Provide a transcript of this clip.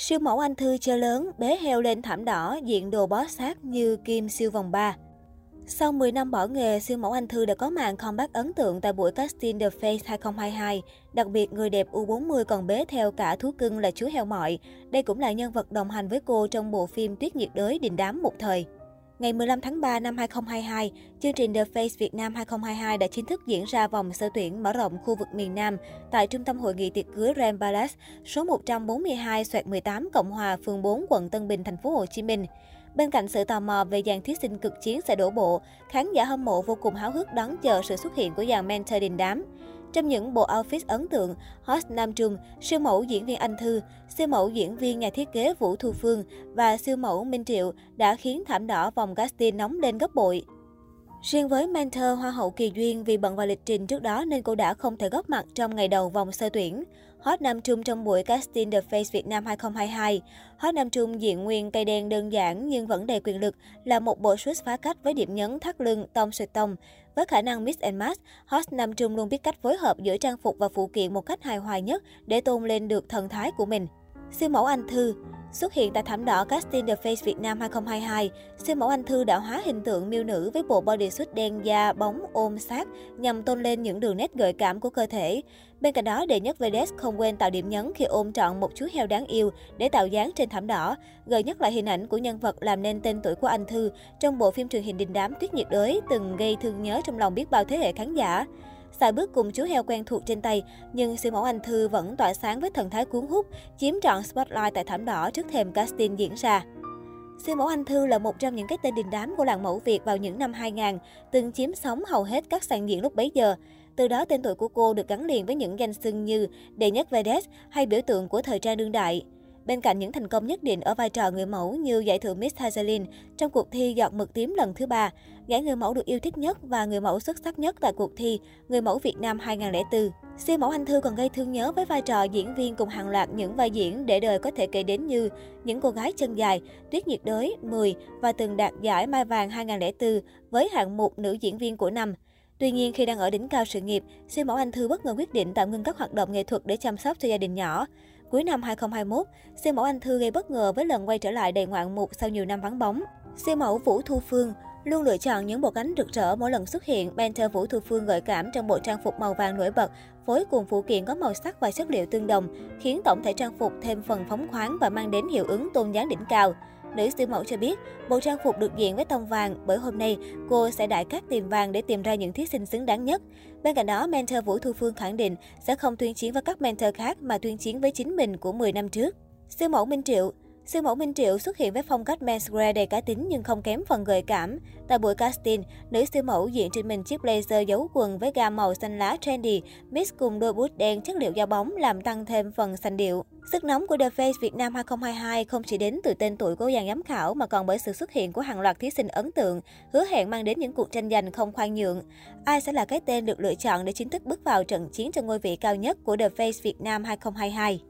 Siêu mẫu anh Thư chơi lớn, bế heo lên thảm đỏ, diện đồ bó sát như Kim siêu vòng 3. Sau 10 năm bỏ nghề, siêu mẫu Anh Thư đã có màn comeback ấn tượng tại buổi casting The Face 2022. Đặc biệt, người đẹp U40 còn bế theo cả thú cưng là chú heo mọi. Đây cũng là nhân vật đồng hành với cô trong bộ phim Tuyết nhiệt đới đình đám một thời. Ngày 15 tháng 3 năm 2022, chương trình The Face Việt Nam 2022 đã chính thức diễn ra vòng sơ tuyển mở rộng khu vực miền Nam tại Trung tâm Hội nghị tiệc cưới Ram Palace, số 142 18 Cộng Hòa, phường 4, quận Tân Bình, thành phố Hồ Chí Minh. Bên cạnh sự tò mò về dàn thí sinh cực chiến sẽ đổ bộ, khán giả hâm mộ vô cùng háo hức đón chờ sự xuất hiện của dàn mentor đình đám. Trong những bộ outfit ấn tượng, Hot Nam Trung, siêu mẫu diễn viên Anh Thư, siêu mẫu diễn viên nhà thiết kế Vũ Thu Phương và siêu mẫu Minh Triệu đã khiến thảm đỏ vòng casting nóng lên gấp bội. Riêng với mentor Hoa hậu Kỳ Duyên vì bận vào lịch trình trước đó nên cô đã không thể góp mặt trong ngày đầu vòng sơ tuyển. Hot Nam Trung trong buổi casting The Face Việt Nam 2022. Hot Nam Trung diện nguyên cây đen đơn giản nhưng vẫn đầy quyền lực là một bộ suit phá cách với điểm nhấn thắt lưng tông sợi tông. Với khả năng mix and match, Hot Nam Trung luôn biết cách phối hợp giữa trang phục và phụ kiện một cách hài hòa nhất để tôn lên được thần thái của mình. Siêu mẫu Anh Thư Xuất hiện tại thảm đỏ Casting The Face Việt Nam 2022, siêu mẫu Anh Thư đã hóa hình tượng miêu nữ với bộ bodysuit đen da bóng ôm sát nhằm tôn lên những đường nét gợi cảm của cơ thể. Bên cạnh đó, đệ nhất Vedes không quên tạo điểm nhấn khi ôm trọn một chú heo đáng yêu để tạo dáng trên thảm đỏ, gợi nhắc lại hình ảnh của nhân vật làm nên tên tuổi của Anh Thư trong bộ phim truyền hình đình đám Tuyết nhiệt đới từng gây thương nhớ trong lòng biết bao thế hệ khán giả. Xài bước cùng chú heo quen thuộc trên tay, nhưng siêu mẫu Anh Thư vẫn tỏa sáng với thần thái cuốn hút, chiếm trọn spotlight tại thảm đỏ trước thềm casting diễn ra. Siêu mẫu Anh Thư là một trong những cái tên đình đám của làng mẫu Việt vào những năm 2000, từng chiếm sóng hầu hết các sàn diễn lúc bấy giờ. Từ đó tên tuổi của cô được gắn liền với những danh xưng như đệ nhất Vedes hay biểu tượng của thời trang đương đại. Bên cạnh những thành công nhất định ở vai trò người mẫu như giải thưởng Miss Hazelin trong cuộc thi Giọt mực tím lần thứ ba, giải người mẫu được yêu thích nhất và người mẫu xuất sắc nhất tại cuộc thi Người mẫu Việt Nam 2004. Siêu mẫu Anh Thư còn gây thương nhớ với vai trò diễn viên cùng hàng loạt những vai diễn để đời có thể kể đến như Những cô gái chân dài, Tuyết nhiệt đới, 10 và từng đạt giải Mai Vàng 2004 với hạng mục nữ diễn viên của năm. Tuy nhiên, khi đang ở đỉnh cao sự nghiệp, siêu mẫu Anh Thư bất ngờ quyết định tạm ngưng các hoạt động nghệ thuật để chăm sóc cho gia đình nhỏ. Cuối năm 2021, siêu mẫu Anh Thư gây bất ngờ với lần quay trở lại đầy ngoạn mục sau nhiều năm vắng bóng. Siêu mẫu Vũ Thu Phương luôn lựa chọn những bộ cánh rực rỡ mỗi lần xuất hiện. Banter Vũ Thu Phương gợi cảm trong bộ trang phục màu vàng nổi bật, phối cùng phụ kiện có màu sắc và chất liệu tương đồng, khiến tổng thể trang phục thêm phần phóng khoáng và mang đến hiệu ứng tôn dáng đỉnh cao. Nữ siêu mẫu cho biết, bộ trang phục được diện với tông vàng bởi hôm nay cô sẽ đại cát tìm vàng để tìm ra những thí sinh xứng đáng nhất. Bên cạnh đó, mentor Vũ Thu Phương khẳng định sẽ không tuyên chiến với các mentor khác mà tuyên chiến với chính mình của 10 năm trước. Siêu mẫu Minh Triệu Siêu mẫu Minh Triệu xuất hiện với phong cách menswear đầy cá tính nhưng không kém phần gợi cảm. Tại buổi casting, nữ siêu mẫu diện trên mình chiếc blazer giấu quần với gam màu xanh lá trendy, mix cùng đôi bút đen chất liệu da bóng làm tăng thêm phần xanh điệu. Sức nóng của The Face Việt Nam 2022 không chỉ đến từ tên tuổi của dàn giám khảo mà còn bởi sự xuất hiện của hàng loạt thí sinh ấn tượng, hứa hẹn mang đến những cuộc tranh giành không khoan nhượng. Ai sẽ là cái tên được lựa chọn để chính thức bước vào trận chiến cho ngôi vị cao nhất của The Face Việt Nam 2022?